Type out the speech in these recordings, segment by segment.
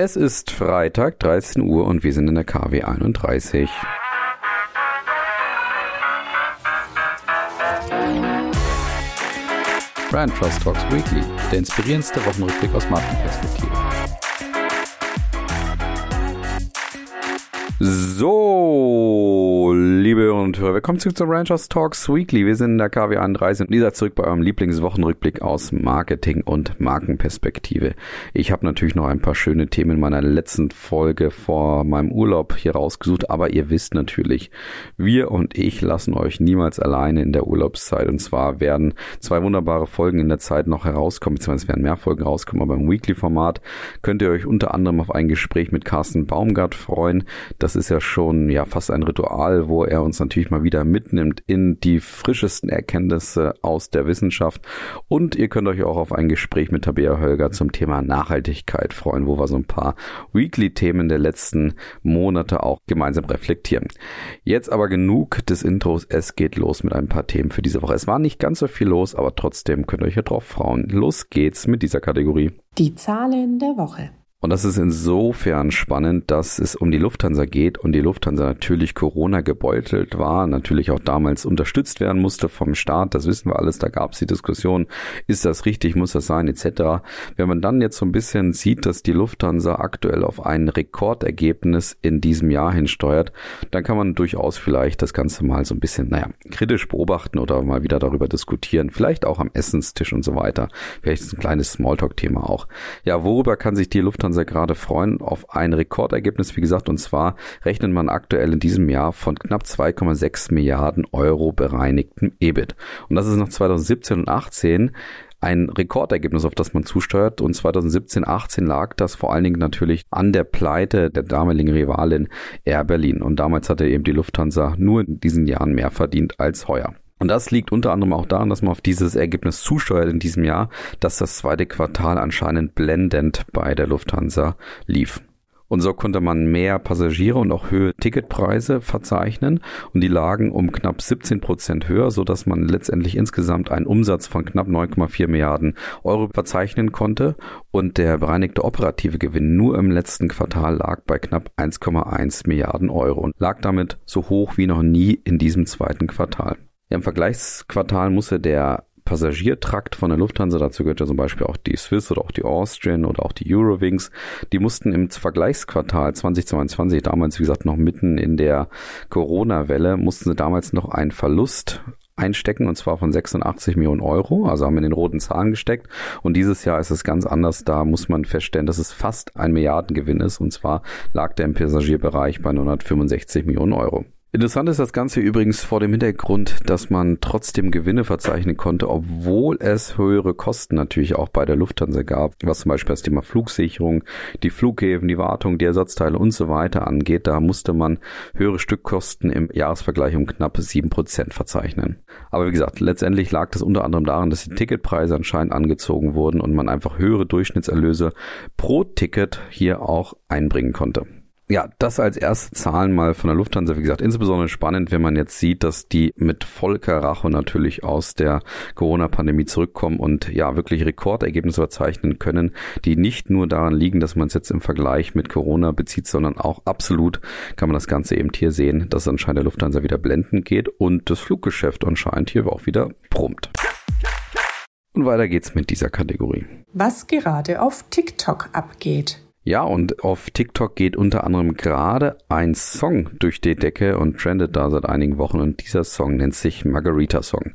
Es ist Freitag, 13 Uhr und wir sind in der KW 31. Brand Trust Talks Weekly, der inspirierendste Wochenrückblick aus Markenperspektive. So, liebe und willkommen zurück zum Ranchers Talks Weekly. Wir sind in der KW 31 und dieser zurück bei eurem Lieblingswochenrückblick aus Marketing und Markenperspektive. Ich habe natürlich noch ein paar schöne Themen in meiner letzten Folge vor meinem Urlaub hier rausgesucht, aber ihr wisst natürlich, wir und ich lassen euch niemals alleine in der Urlaubszeit und zwar werden zwei wunderbare Folgen in der Zeit noch herauskommen, beziehungsweise werden mehr Folgen rauskommen, aber im Weekly-Format könnt ihr euch unter anderem auf ein Gespräch mit Carsten Baumgart freuen. Das ist ja schon ja fast ein Ritual, wo er uns natürlich mal wieder mitnimmt in die frischesten Erkenntnisse aus der Wissenschaft. Und ihr könnt euch auch auf ein Gespräch mit Tabea Hölger zum Thema Nachhaltigkeit freuen, wo wir so ein paar Weekly-Themen der letzten Monate auch gemeinsam reflektieren. Jetzt aber genug des Intros. Es geht los mit ein paar Themen für diese Woche. Es war nicht ganz so viel los, aber trotzdem könnt ihr euch ja drauf freuen. Los geht's mit dieser Kategorie. Die Zahlen der Woche. Und das ist insofern spannend, dass es um die Lufthansa geht und die Lufthansa natürlich Corona gebeutelt war, natürlich auch damals unterstützt werden musste vom Staat, das wissen wir alles, da gab es die Diskussion, ist das richtig, muss das sein, etc. Wenn man dann jetzt so ein bisschen sieht, dass die Lufthansa aktuell auf ein Rekordergebnis in diesem Jahr hinsteuert, dann kann man durchaus vielleicht das Ganze mal so ein bisschen, naja, kritisch beobachten oder mal wieder darüber diskutieren, vielleicht auch am Essenstisch und so weiter. Vielleicht ist ein kleines Smalltalk-Thema auch. Ja, worüber kann sich die Lufthansa Lufthansa gerade freuen auf ein Rekordergebnis, wie gesagt, und zwar rechnet man aktuell in diesem Jahr von knapp 2,6 Milliarden Euro bereinigtem EBIT. Und das ist nach 2017 und 18 ein Rekordergebnis, auf das man zusteuert. Und 2017, 18 lag das vor allen Dingen natürlich an der Pleite der damaligen Rivalin Air Berlin. Und damals hatte eben die Lufthansa nur in diesen Jahren mehr verdient als heuer. Und das liegt unter anderem auch daran, dass man auf dieses Ergebnis zusteuert in diesem Jahr, dass das zweite Quartal anscheinend blendend bei der Lufthansa lief. Und so konnte man mehr Passagiere und auch höhere Ticketpreise verzeichnen und die lagen um knapp 17 Prozent höher, so dass man letztendlich insgesamt einen Umsatz von knapp 9,4 Milliarden Euro verzeichnen konnte und der bereinigte operative Gewinn nur im letzten Quartal lag bei knapp 1,1 Milliarden Euro und lag damit so hoch wie noch nie in diesem zweiten Quartal. Ja, Im Vergleichsquartal musste der Passagiertrakt von der Lufthansa, dazu gehört ja zum Beispiel auch die Swiss oder auch die Austrian oder auch die Eurowings, die mussten im Vergleichsquartal 2022, damals wie gesagt noch mitten in der Corona-Welle, mussten sie damals noch einen Verlust einstecken und zwar von 86 Millionen Euro, also haben wir in den roten Zahlen gesteckt. Und dieses Jahr ist es ganz anders, da muss man feststellen, dass es fast ein Milliardengewinn ist. Und zwar lag der im Passagierbereich bei 965 Millionen Euro. Interessant ist das Ganze übrigens vor dem Hintergrund, dass man trotzdem Gewinne verzeichnen konnte, obwohl es höhere Kosten natürlich auch bei der Lufthansa gab, was zum Beispiel das Thema Flugsicherung, die Flughäfen, die Wartung, die Ersatzteile und so weiter angeht. Da musste man höhere Stückkosten im Jahresvergleich um knapp sieben Prozent verzeichnen. Aber wie gesagt, letztendlich lag das unter anderem daran, dass die Ticketpreise anscheinend angezogen wurden und man einfach höhere Durchschnittserlöse pro Ticket hier auch einbringen konnte. Ja, das als erste Zahlen mal von der Lufthansa, wie gesagt, insbesondere spannend, wenn man jetzt sieht, dass die mit Volker natürlich aus der Corona-Pandemie zurückkommen und ja, wirklich Rekordergebnisse verzeichnen können, die nicht nur daran liegen, dass man es jetzt im Vergleich mit Corona bezieht, sondern auch absolut kann man das Ganze eben hier sehen, dass anscheinend der Lufthansa wieder blenden geht und das Fluggeschäft anscheinend hier auch wieder brummt. Und weiter geht's mit dieser Kategorie. Was gerade auf TikTok abgeht. Ja, und auf TikTok geht unter anderem gerade ein Song durch die Decke und trendet da seit einigen Wochen und dieser Song nennt sich Margarita Song.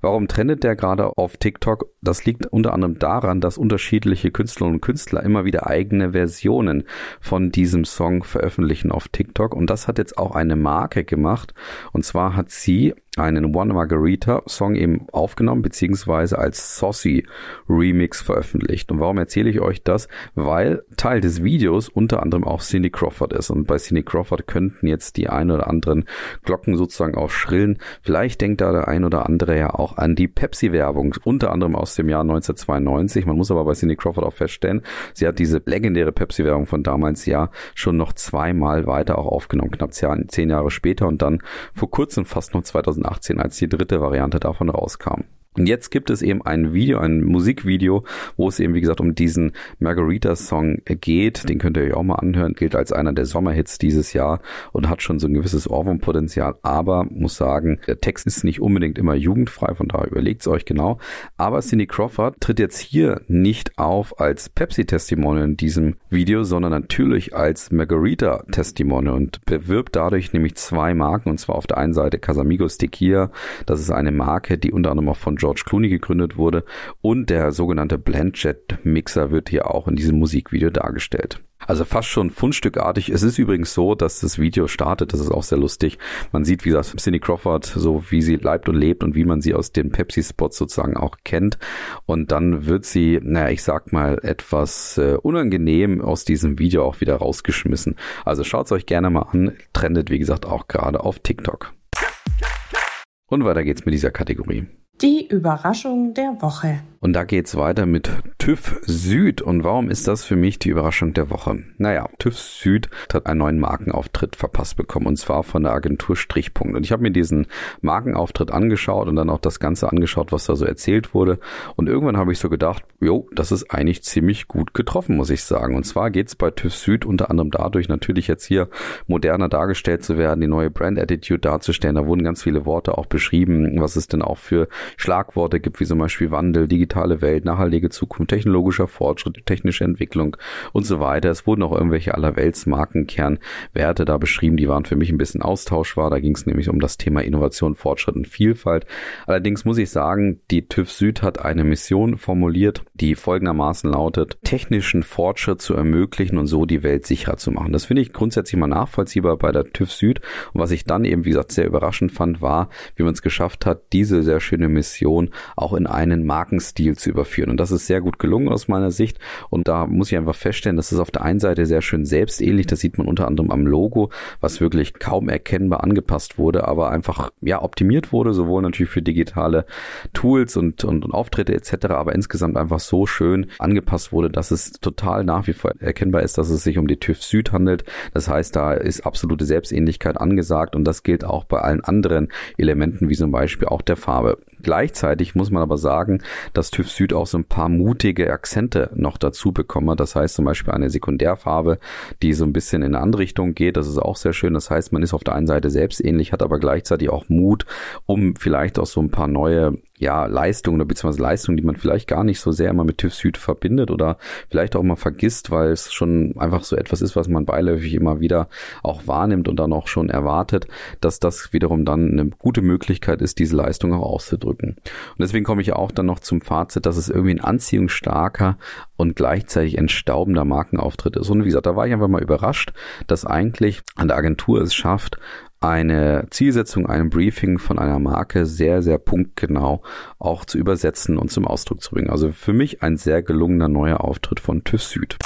Warum trendet der gerade auf TikTok? Das liegt unter anderem daran, dass unterschiedliche Künstlerinnen und Künstler immer wieder eigene Versionen von diesem Song veröffentlichen auf TikTok und das hat jetzt auch eine Marke gemacht und zwar hat sie einen One Margarita Song eben aufgenommen beziehungsweise als Saucy Remix veröffentlicht. Und warum erzähle ich euch das? Weil Teil des Videos unter anderem auch Cindy Crawford ist. Und bei Cindy Crawford könnten jetzt die ein oder anderen Glocken sozusagen auch schrillen. Vielleicht denkt da der ein oder andere ja auch an die Pepsi-Werbung, unter anderem aus dem Jahr 1992. Man muss aber bei Cindy Crawford auch feststellen, sie hat diese legendäre Pepsi-Werbung von damals ja schon noch zweimal weiter auch aufgenommen, knapp zehn Jahre später und dann vor kurzem fast noch 2000 2018, als die dritte Variante davon rauskam. Und jetzt gibt es eben ein Video, ein Musikvideo, wo es eben, wie gesagt, um diesen Margarita-Song geht. Den könnt ihr euch auch mal anhören. Gilt als einer der Sommerhits dieses Jahr und hat schon so ein gewisses Ohrwurmpotenzial. Aber muss sagen, der Text ist nicht unbedingt immer jugendfrei, von daher überlegt es euch genau. Aber Cindy Crawford tritt jetzt hier nicht auf als Pepsi-Testimonial in diesem Video, sondern natürlich als Margarita-Testimonial und bewirbt dadurch nämlich zwei Marken. Und zwar auf der einen Seite Casamigos Tequila. Das ist eine Marke, die unter anderem auch von George Clooney gegründet wurde. Und der sogenannte Blendjet Mixer wird hier auch in diesem Musikvideo dargestellt. Also fast schon fundstückartig. Es ist übrigens so, dass das Video startet, das ist auch sehr lustig. Man sieht, wie das Cindy Crawford, so wie sie leibt und lebt und wie man sie aus den Pepsi-Spots sozusagen auch kennt. Und dann wird sie, naja, ich sag mal, etwas äh, unangenehm aus diesem Video auch wieder rausgeschmissen. Also schaut es euch gerne mal an. Trendet, wie gesagt, auch gerade auf TikTok. Und weiter geht's mit dieser Kategorie. Die Überraschung der Woche. Und da geht's weiter mit TÜV Süd. Und warum ist das für mich die Überraschung der Woche? Naja, TÜV Süd hat einen neuen Markenauftritt verpasst bekommen und zwar von der Agentur Strichpunkt. Und ich habe mir diesen Markenauftritt angeschaut und dann auch das Ganze angeschaut, was da so erzählt wurde. Und irgendwann habe ich so gedacht, jo, das ist eigentlich ziemlich gut getroffen, muss ich sagen. Und zwar geht's bei TÜV Süd unter anderem dadurch, natürlich jetzt hier moderner dargestellt zu werden, die neue Brand Attitude darzustellen. Da wurden ganz viele Worte auch beschrieben, was es denn auch für Schlagworte gibt, wie zum Beispiel Wandel, digitale Welt, nachhaltige Zukunft, technologischer Fortschritt, technische Entwicklung und so weiter. Es wurden auch irgendwelche Allerweltsmarkenkernwerte da beschrieben, die waren für mich ein bisschen austauschbar. Da ging es nämlich um das Thema Innovation, Fortschritt und Vielfalt. Allerdings muss ich sagen, die TÜV Süd hat eine Mission formuliert, die folgendermaßen lautet, technischen Fortschritt zu ermöglichen und so die Welt sicherer zu machen. Das finde ich grundsätzlich mal nachvollziehbar bei der TÜV Süd. Und was ich dann eben, wie gesagt, sehr überraschend fand, war, wie man es geschafft hat, diese sehr schöne Mission auch in einen Markenstil zu überführen. Und das ist sehr gut gelungen aus meiner Sicht. Und da muss ich einfach feststellen, das ist auf der einen Seite sehr schön selbstähnlich. Das sieht man unter anderem am Logo, was wirklich kaum erkennbar angepasst wurde, aber einfach ja optimiert wurde, sowohl natürlich für digitale Tools und, und, und Auftritte etc., aber insgesamt einfach so schön angepasst wurde, dass es total nach wie vor erkennbar ist, dass es sich um die TÜV Süd handelt. Das heißt, da ist absolute Selbstähnlichkeit angesagt und das gilt auch bei allen anderen Elementen, wie zum Beispiel auch der Farbe. Gleichzeitig muss man aber sagen, dass TÜV Süd auch so ein paar mutige Akzente noch dazu bekomme. Das heißt zum Beispiel eine Sekundärfarbe, die so ein bisschen in eine andere Richtung geht. Das ist auch sehr schön. Das heißt, man ist auf der einen Seite selbst ähnlich, hat aber gleichzeitig auch Mut, um vielleicht auch so ein paar neue ja, Leistungen oder beziehungsweise Leistungen, die man vielleicht gar nicht so sehr immer mit TÜV Süd verbindet oder vielleicht auch mal vergisst, weil es schon einfach so etwas ist, was man beiläufig immer wieder auch wahrnimmt und dann auch schon erwartet, dass das wiederum dann eine gute Möglichkeit ist, diese Leistung auch auszudrücken. Und deswegen komme ich auch dann noch zum Fazit, dass es irgendwie ein anziehungsstarker und gleichzeitig entstaubender Markenauftritt ist. Und wie gesagt, da war ich einfach mal überrascht, dass eigentlich an der Agentur es schafft, eine Zielsetzung, ein Briefing von einer Marke sehr, sehr punktgenau auch zu übersetzen und zum Ausdruck zu bringen. Also für mich ein sehr gelungener neuer Auftritt von TÜV Süd.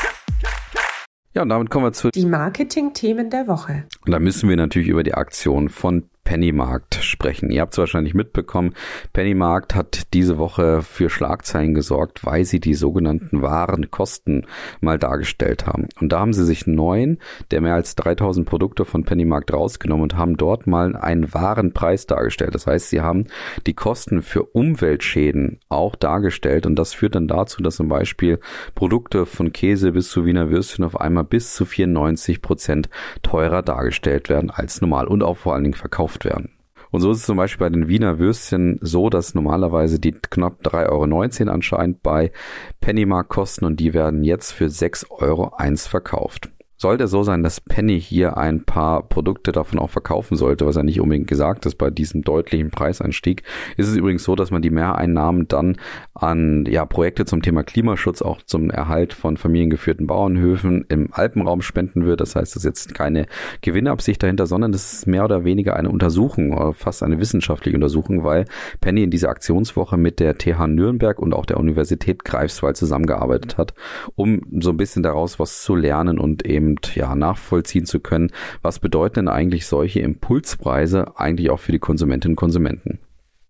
Ja, und damit kommen wir zu die Marketing-Themen der Woche. Und da müssen wir natürlich über die Aktion von Pennymarkt sprechen. Ihr habt es wahrscheinlich mitbekommen, Pennymarkt hat diese Woche für Schlagzeilen gesorgt, weil sie die sogenannten Warenkosten mal dargestellt haben. Und da haben sie sich neun der mehr als 3000 Produkte von Pennymarkt rausgenommen und haben dort mal einen Warenpreis dargestellt. Das heißt, sie haben die Kosten für Umweltschäden auch dargestellt und das führt dann dazu, dass zum Beispiel Produkte von Käse bis zu Wiener Würstchen auf einmal bis zu 94 Prozent teurer dargestellt werden als normal und auch vor allen Dingen verkauft verkauft werden. Und so ist es zum Beispiel bei den Wiener Würstchen so, dass normalerweise die knapp 3,19 Euro anscheinend bei Pennymark kosten und die werden jetzt für 6,01 Euro verkauft. Sollte so sein, dass Penny hier ein paar Produkte davon auch verkaufen sollte, was er nicht unbedingt gesagt ist bei diesem deutlichen Preiseinstieg, ist es übrigens so, dass man die Mehreinnahmen dann an ja, Projekte zum Thema Klimaschutz, auch zum Erhalt von familiengeführten Bauernhöfen im Alpenraum spenden wird. Das heißt, es ist jetzt keine Gewinnabsicht dahinter, sondern es ist mehr oder weniger eine Untersuchung, oder fast eine wissenschaftliche Untersuchung, weil Penny in dieser Aktionswoche mit der TH Nürnberg und auch der Universität Greifswald zusammengearbeitet hat, um so ein bisschen daraus was zu lernen und eben ja nachvollziehen zu können, was bedeuten denn eigentlich solche Impulspreise eigentlich auch für die Konsumentinnen und Konsumenten?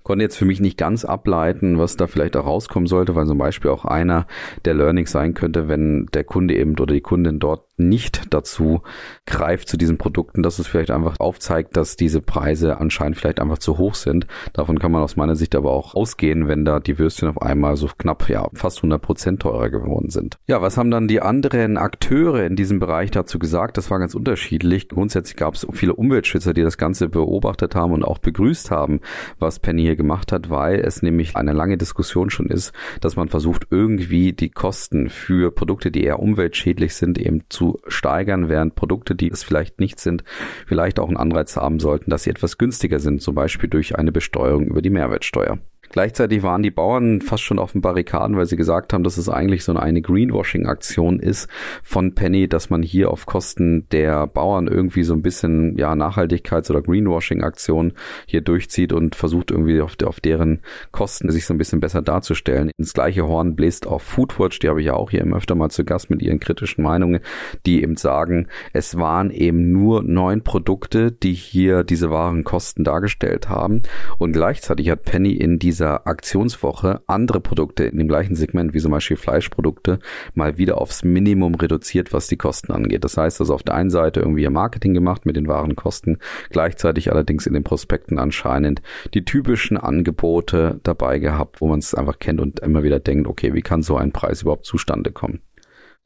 Konnte jetzt für mich nicht ganz ableiten, was da vielleicht auch rauskommen sollte, weil zum Beispiel auch einer der Learnings sein könnte, wenn der Kunde eben oder die Kundin dort nicht dazu greift zu diesen Produkten, dass es vielleicht einfach aufzeigt, dass diese Preise anscheinend vielleicht einfach zu hoch sind. Davon kann man aus meiner Sicht aber auch ausgehen, wenn da die Würstchen auf einmal so knapp, ja, fast 100 Prozent teurer geworden sind. Ja, was haben dann die anderen Akteure in diesem Bereich dazu gesagt? Das war ganz unterschiedlich. Grundsätzlich gab es viele Umweltschützer, die das Ganze beobachtet haben und auch begrüßt haben, was Penny hier gemacht hat, weil es nämlich eine lange Diskussion schon ist, dass man versucht, irgendwie die Kosten für Produkte, die eher umweltschädlich sind, eben zu steigern, während Produkte, die es vielleicht nicht sind, vielleicht auch einen Anreiz haben sollten, dass sie etwas günstiger sind, zum Beispiel durch eine Besteuerung über die Mehrwertsteuer. Gleichzeitig waren die Bauern fast schon auf den Barrikaden, weil sie gesagt haben, dass es eigentlich so eine Greenwashing-Aktion ist von Penny, dass man hier auf Kosten der Bauern irgendwie so ein bisschen ja Nachhaltigkeits- oder Greenwashing-Aktion hier durchzieht und versucht irgendwie auf, auf deren Kosten sich so ein bisschen besser darzustellen. Ins gleiche Horn bläst auch Foodwatch, die habe ich ja auch hier immer öfter mal zu Gast mit ihren kritischen Meinungen, die eben sagen, es waren eben nur neun Produkte, die hier diese wahren Kosten dargestellt haben und gleichzeitig hat Penny in diese dieser Aktionswoche andere Produkte in dem gleichen Segment, wie zum Beispiel Fleischprodukte, mal wieder aufs Minimum reduziert, was die Kosten angeht. Das heißt also auf der einen Seite irgendwie ihr Marketing gemacht mit den wahren Kosten, gleichzeitig allerdings in den Prospekten anscheinend die typischen Angebote dabei gehabt, wo man es einfach kennt und immer wieder denkt, okay, wie kann so ein Preis überhaupt zustande kommen?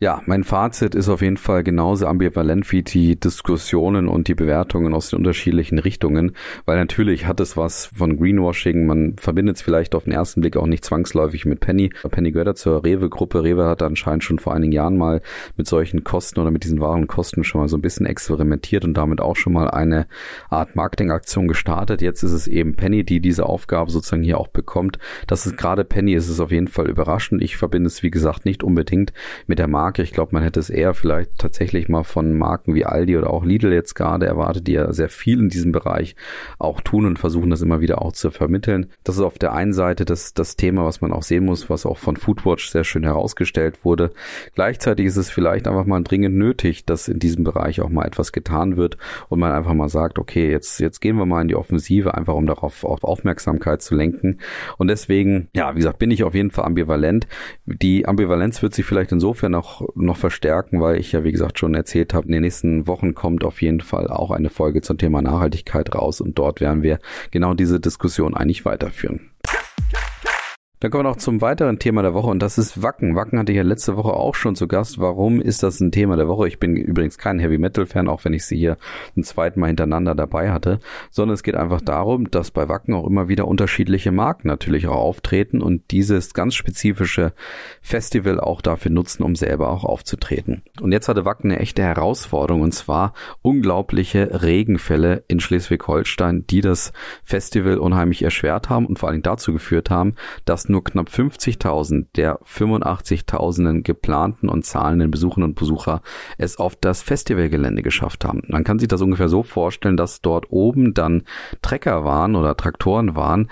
Ja, mein Fazit ist auf jeden Fall genauso ambivalent wie die Diskussionen und die Bewertungen aus den unterschiedlichen Richtungen, weil natürlich hat es was von Greenwashing. Man verbindet es vielleicht auf den ersten Blick auch nicht zwangsläufig mit Penny. Penny gehört ja zur Rewe-Gruppe. Rewe hat anscheinend schon vor einigen Jahren mal mit solchen Kosten oder mit diesen wahren Kosten schon mal so ein bisschen experimentiert und damit auch schon mal eine Art Marketingaktion gestartet. Jetzt ist es eben Penny, die diese Aufgabe sozusagen hier auch bekommt. Das ist gerade Penny, ist es auf jeden Fall überraschend. Ich verbinde es, wie gesagt, nicht unbedingt mit der Marke Marke. Ich glaube, man hätte es eher vielleicht tatsächlich mal von Marken wie Aldi oder auch Lidl jetzt gerade erwartet, die ja sehr viel in diesem Bereich auch tun und versuchen, das immer wieder auch zu vermitteln. Das ist auf der einen Seite das, das Thema, was man auch sehen muss, was auch von Foodwatch sehr schön herausgestellt wurde. Gleichzeitig ist es vielleicht einfach mal dringend nötig, dass in diesem Bereich auch mal etwas getan wird und man einfach mal sagt, okay, jetzt, jetzt gehen wir mal in die Offensive, einfach um darauf auf Aufmerksamkeit zu lenken. Und deswegen, ja, wie gesagt, bin ich auf jeden Fall ambivalent. Die Ambivalenz wird sich vielleicht insofern auch noch, verstärken, weil ich ja, wie gesagt, schon erzählt habe, in den nächsten Wochen kommt auf jeden Fall auch eine Folge zum Thema Nachhaltigkeit raus und dort werden wir genau diese Diskussion eigentlich weiterführen. Dann kommen wir noch zum weiteren Thema der Woche und das ist Wacken. Wacken hatte ich ja letzte Woche auch schon zu Gast. Warum ist das ein Thema der Woche? Ich bin übrigens kein Heavy Metal Fan, auch wenn ich sie hier ein zweites Mal hintereinander dabei hatte, sondern es geht einfach darum, dass bei Wacken auch immer wieder unterschiedliche Marken natürlich auch auftreten und dieses ganz spezifische Festival auch dafür nutzen, um selber auch aufzutreten. Und jetzt hatte Wacken eine echte Herausforderung und zwar unglaubliche Regenfälle in Schleswig-Holstein, die das Festival unheimlich erschwert haben und vor allen Dingen dazu geführt haben, dass nur knapp 50.000 der 85.000 geplanten und zahlenden Besucherinnen und Besucher es auf das Festivalgelände geschafft haben. Man kann sich das ungefähr so vorstellen, dass dort oben dann Trecker waren oder Traktoren waren,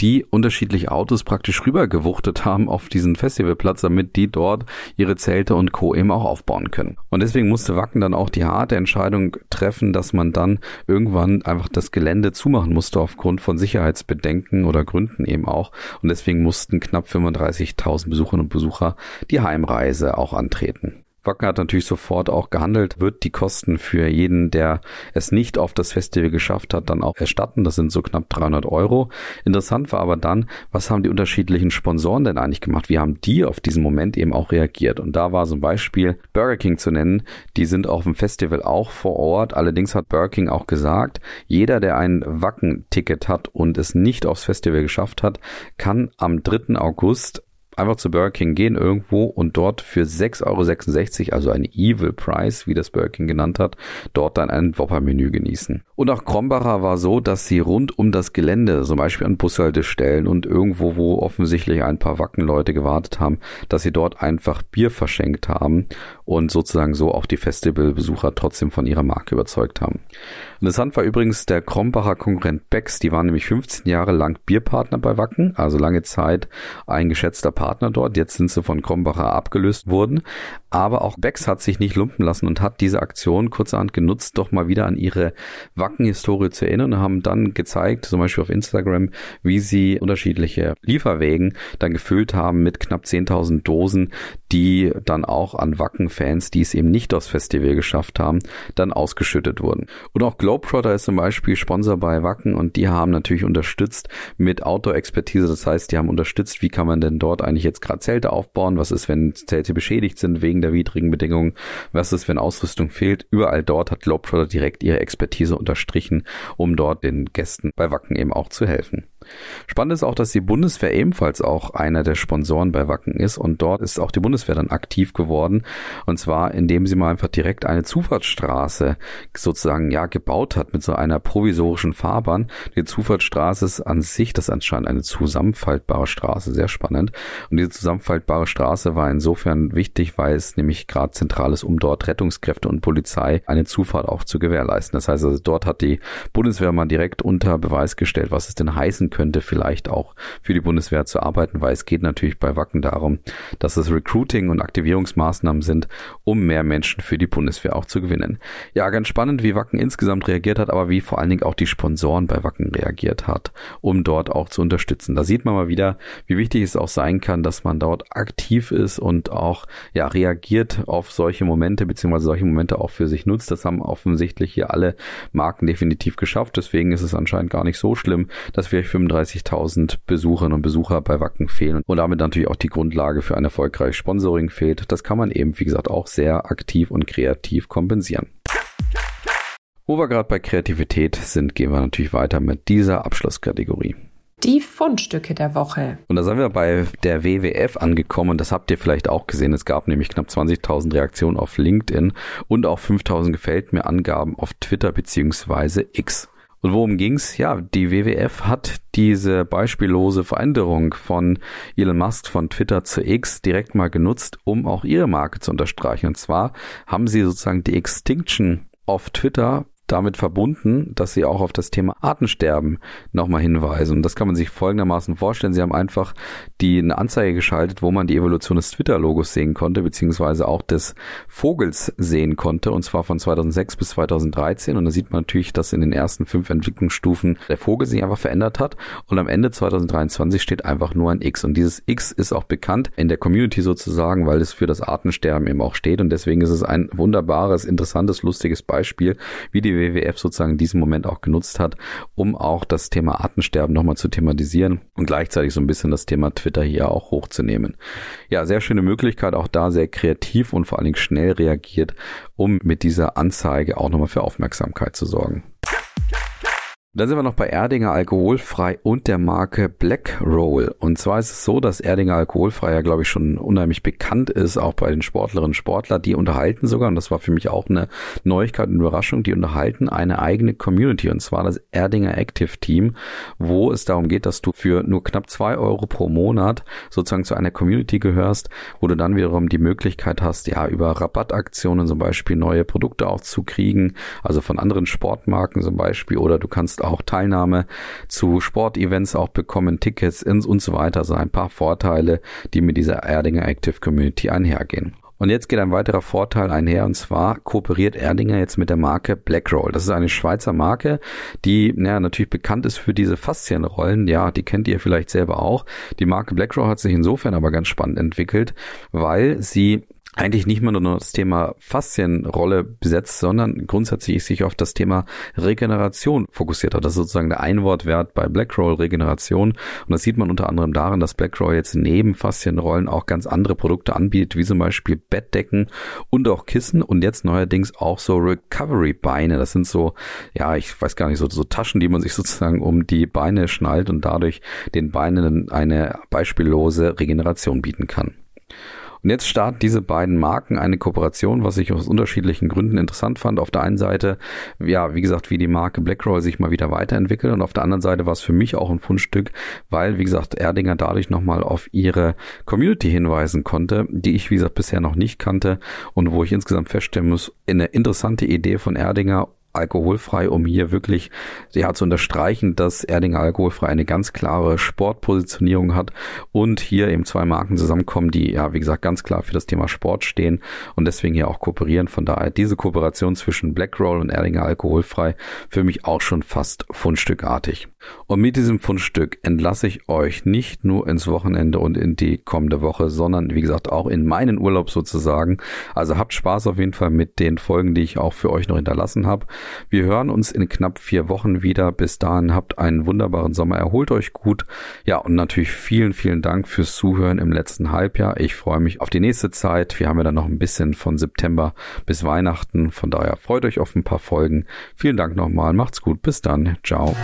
die unterschiedliche Autos praktisch rübergewuchtet haben auf diesen Festivalplatz, damit die dort ihre Zelte und Co. eben auch aufbauen können. Und deswegen musste Wacken dann auch die harte Entscheidung treffen, dass man dann irgendwann einfach das Gelände zumachen musste aufgrund von Sicherheitsbedenken oder Gründen eben auch. Und deswegen mussten knapp 35.000 Besucherinnen und Besucher die Heimreise auch antreten. Wacken hat natürlich sofort auch gehandelt, wird die Kosten für jeden, der es nicht auf das Festival geschafft hat, dann auch erstatten. Das sind so knapp 300 Euro. Interessant war aber dann, was haben die unterschiedlichen Sponsoren denn eigentlich gemacht? Wie haben die auf diesen Moment eben auch reagiert? Und da war zum Beispiel Burger King zu nennen. Die sind auf dem Festival auch vor Ort. Allerdings hat Burger King auch gesagt, jeder, der ein Wacken-Ticket hat und es nicht aufs Festival geschafft hat, kann am 3. August einfach zu Burger King gehen irgendwo und dort für 6,66 Euro, also ein Evil Price, wie das Burger King genannt hat, dort dann ein Whopper-Menü genießen. Und auch Krombacher war so, dass sie rund um das Gelände, zum Beispiel an Bushaltestellen und irgendwo, wo offensichtlich ein paar Wackenleute gewartet haben, dass sie dort einfach Bier verschenkt haben und sozusagen so auch die Festivalbesucher trotzdem von ihrer Marke überzeugt haben. Interessant war übrigens der Krombacher Konkurrent Becks, die waren nämlich 15 Jahre lang Bierpartner bei Wacken, also lange Zeit ein geschätzter Partner dort. Jetzt sind sie von Krombacher abgelöst worden. Aber auch Becks hat sich nicht lumpen lassen und hat diese Aktion kurzerhand genutzt, doch mal wieder an ihre Wacken-Historie zu erinnern und haben dann gezeigt, zum Beispiel auf Instagram, wie sie unterschiedliche Lieferwegen dann gefüllt haben mit knapp 10.000 Dosen, die dann auch an Wacken Fans, die es eben nicht aufs Festival geschafft haben, dann ausgeschüttet wurden. Und auch Globetrotter ist zum Beispiel Sponsor bei Wacken und die haben natürlich unterstützt mit Outdoor-Expertise. Das heißt, die haben unterstützt, wie kann man denn dort eigentlich jetzt gerade Zelte aufbauen? Was ist, wenn Zelte beschädigt sind wegen der widrigen Bedingungen? Was ist, wenn Ausrüstung fehlt? Überall dort hat Globetrotter direkt ihre Expertise unterstrichen, um dort den Gästen bei Wacken eben auch zu helfen. Spannend ist auch, dass die Bundeswehr ebenfalls auch einer der Sponsoren bei Wacken ist und dort ist auch die Bundeswehr dann aktiv geworden und zwar indem sie mal einfach direkt eine Zufahrtsstraße sozusagen ja gebaut hat mit so einer provisorischen Fahrbahn. Die Zufahrtsstraße ist an sich, das ist anscheinend eine zusammenfaltbare Straße, sehr spannend und diese zusammenfaltbare Straße war insofern wichtig, weil es nämlich gerade zentral ist, um dort Rettungskräfte und Polizei eine Zufahrt auch zu gewährleisten. Das heißt also, dort hat die Bundeswehr mal direkt unter Beweis gestellt, was es denn heißen könnte, vielleicht vielleicht auch für die Bundeswehr zu arbeiten, weil es geht natürlich bei Wacken darum, dass es Recruiting und Aktivierungsmaßnahmen sind, um mehr Menschen für die Bundeswehr auch zu gewinnen. Ja, ganz spannend, wie Wacken insgesamt reagiert hat, aber wie vor allen Dingen auch die Sponsoren bei Wacken reagiert hat, um dort auch zu unterstützen. Da sieht man mal wieder, wie wichtig es auch sein kann, dass man dort aktiv ist und auch ja reagiert auf solche Momente beziehungsweise solche Momente auch für sich nutzt. Das haben offensichtlich hier alle Marken definitiv geschafft. Deswegen ist es anscheinend gar nicht so schlimm, dass vielleicht 35 30.000 Besucherinnen und Besucher bei Wacken fehlen und damit natürlich auch die Grundlage für ein erfolgreiches Sponsoring fehlt. Das kann man eben, wie gesagt, auch sehr aktiv und kreativ kompensieren. Wo wir gerade bei Kreativität sind, gehen wir natürlich weiter mit dieser Abschlusskategorie. Die Fundstücke der Woche. Und da sind wir bei der WWF angekommen und das habt ihr vielleicht auch gesehen. Es gab nämlich knapp 20.000 Reaktionen auf LinkedIn und auch 5.000 gefällt mir Angaben auf Twitter bzw. X. Und worum ging's? Ja, die WWF hat diese beispiellose Veränderung von Elon Musk von Twitter zu X direkt mal genutzt, um auch ihre Marke zu unterstreichen. Und zwar haben sie sozusagen die Extinction of Twitter damit verbunden, dass sie auch auf das Thema Artensterben nochmal hinweisen. Und das kann man sich folgendermaßen vorstellen. Sie haben einfach die eine Anzeige geschaltet, wo man die Evolution des Twitter-Logos sehen konnte, beziehungsweise auch des Vogels sehen konnte, und zwar von 2006 bis 2013. Und da sieht man natürlich, dass in den ersten fünf Entwicklungsstufen der Vogel sich einfach verändert hat. Und am Ende 2023 steht einfach nur ein X. Und dieses X ist auch bekannt in der Community sozusagen, weil es für das Artensterben eben auch steht. Und deswegen ist es ein wunderbares, interessantes, lustiges Beispiel, wie die WWF sozusagen diesen Moment auch genutzt hat, um auch das Thema Artensterben nochmal zu thematisieren und gleichzeitig so ein bisschen das Thema Twitter hier auch hochzunehmen. Ja, sehr schöne Möglichkeit, auch da sehr kreativ und vor allen Dingen schnell reagiert, um mit dieser Anzeige auch nochmal für Aufmerksamkeit zu sorgen. Dann sind wir noch bei Erdinger Alkoholfrei und der Marke Black Roll. Und zwar ist es so, dass Erdinger Alkoholfrei ja, glaube ich, schon unheimlich bekannt ist, auch bei den Sportlerinnen und Sportlern. Die unterhalten sogar, und das war für mich auch eine Neuigkeit und Überraschung, die unterhalten eine eigene Community, und zwar das Erdinger Active Team, wo es darum geht, dass du für nur knapp zwei Euro pro Monat sozusagen zu einer Community gehörst, wo du dann wiederum die Möglichkeit hast, ja, über Rabattaktionen zum Beispiel neue Produkte auch zu kriegen, also von anderen Sportmarken zum Beispiel, oder du kannst auch Teilnahme zu Sportevents auch bekommen, Tickets und so weiter. So ein paar Vorteile, die mit dieser Erdinger Active Community einhergehen. Und jetzt geht ein weiterer Vorteil einher und zwar kooperiert Erdinger jetzt mit der Marke Blackroll. Das ist eine Schweizer Marke, die naja, natürlich bekannt ist für diese Faszienrollen. Ja, die kennt ihr vielleicht selber auch. Die Marke Blackroll hat sich insofern aber ganz spannend entwickelt, weil sie eigentlich nicht mehr nur das Thema Faszienrolle besetzt, sondern grundsätzlich sich auf das Thema Regeneration fokussiert hat. Das ist sozusagen der Einwortwert bei Blackroll Regeneration. Und das sieht man unter anderem darin, dass Blackroll jetzt neben Faszienrollen auch ganz andere Produkte anbietet, wie zum Beispiel Bettdecken und auch Kissen und jetzt neuerdings auch so Recovery-Beine. Das sind so, ja, ich weiß gar nicht, so, so Taschen, die man sich sozusagen um die Beine schnallt und dadurch den Beinen eine beispiellose Regeneration bieten kann. Und jetzt starten diese beiden Marken eine Kooperation, was ich aus unterschiedlichen Gründen interessant fand. Auf der einen Seite, ja, wie gesagt, wie die Marke Blackroll sich mal wieder weiterentwickelt und auf der anderen Seite war es für mich auch ein Fundstück, weil, wie gesagt, Erdinger dadurch nochmal auf ihre Community hinweisen konnte, die ich, wie gesagt, bisher noch nicht kannte und wo ich insgesamt feststellen muss, eine interessante Idee von Erdinger alkoholfrei, um hier wirklich ja, zu unterstreichen, dass Erdinger alkoholfrei eine ganz klare Sportpositionierung hat und hier eben zwei Marken zusammenkommen, die ja, wie gesagt, ganz klar für das Thema Sport stehen und deswegen hier auch kooperieren. Von daher diese Kooperation zwischen Blackroll und Erdinger alkoholfrei für mich auch schon fast fundstückartig. Und mit diesem Fundstück entlasse ich euch nicht nur ins Wochenende und in die kommende Woche, sondern wie gesagt auch in meinen Urlaub sozusagen. Also habt Spaß auf jeden Fall mit den Folgen, die ich auch für euch noch hinterlassen habe. Wir hören uns in knapp vier Wochen wieder. Bis dahin habt einen wunderbaren Sommer, erholt euch gut. Ja, und natürlich vielen, vielen Dank fürs Zuhören im letzten Halbjahr. Ich freue mich auf die nächste Zeit. Wir haben ja dann noch ein bisschen von September bis Weihnachten. Von daher freut euch auf ein paar Folgen. Vielen Dank nochmal. Macht's gut. Bis dann. Ciao.